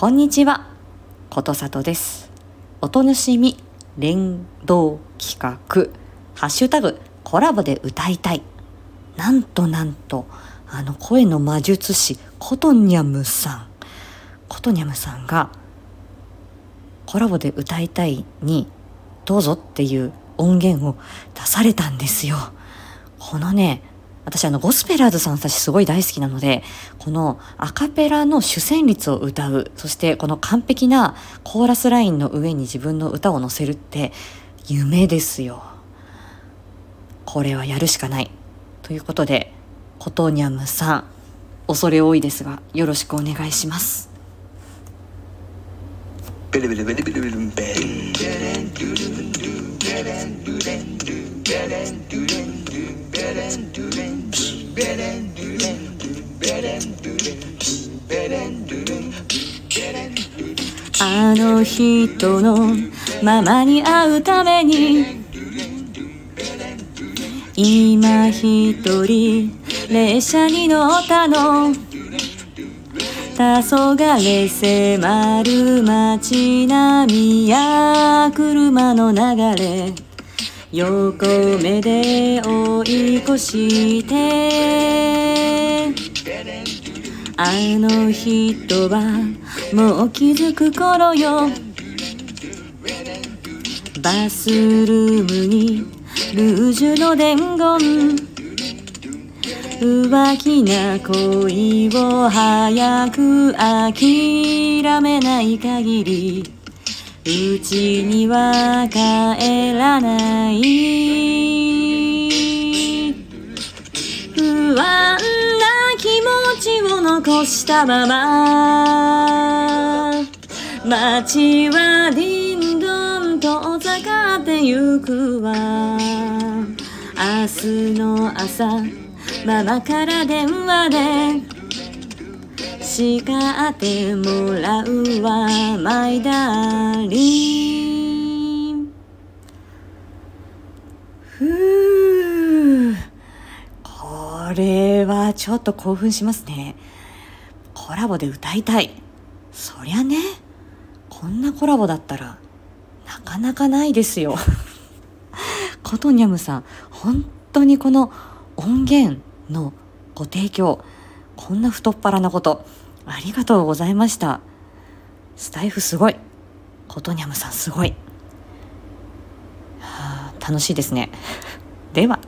こんにちは、ことさとです。お楽しみ連動企画、ハッシュタグコラボで歌いたい。なんとなんと、あの声の魔術師、コトニャムさん。コトニャムさんが、コラボで歌いたいに、どうぞっていう音源を出されたんですよ。このね、私あのゴスペラーズさんたちすごい大好きなので、このアカペラの主旋律を歌う、そしてこの完璧なコーラスラインの上に自分の歌を乗せるって夢ですよ。これはやるしかない。ということで、コトニャムさん、恐れ多いですが、よろしくお願いします。あの人のままに会うために今一人列車に乗ったの。黄昏迫る街並みや車の流れ。横目で追い越して。あの人はもう気づく頃よ。バスルームにルージュの伝言。浮気な恋を早く諦めない限り。うちには帰らない不安な気持ちを残したまま。街はディンドンと遠ざかってゆくわ。明日の朝ママから電話で。叱ってもらうわマイダーリン。ふうこれはちょっと興奮しますね。コラボで歌いたい。そりゃねこんなコラボだったらなかなかないですよ。コトニャムさん本当にこの音源のご提供こんな太っ腹なこと。ありがとうございました。スタイフすごい。ことにゃむさんすごい、はあ、楽しいですね。では。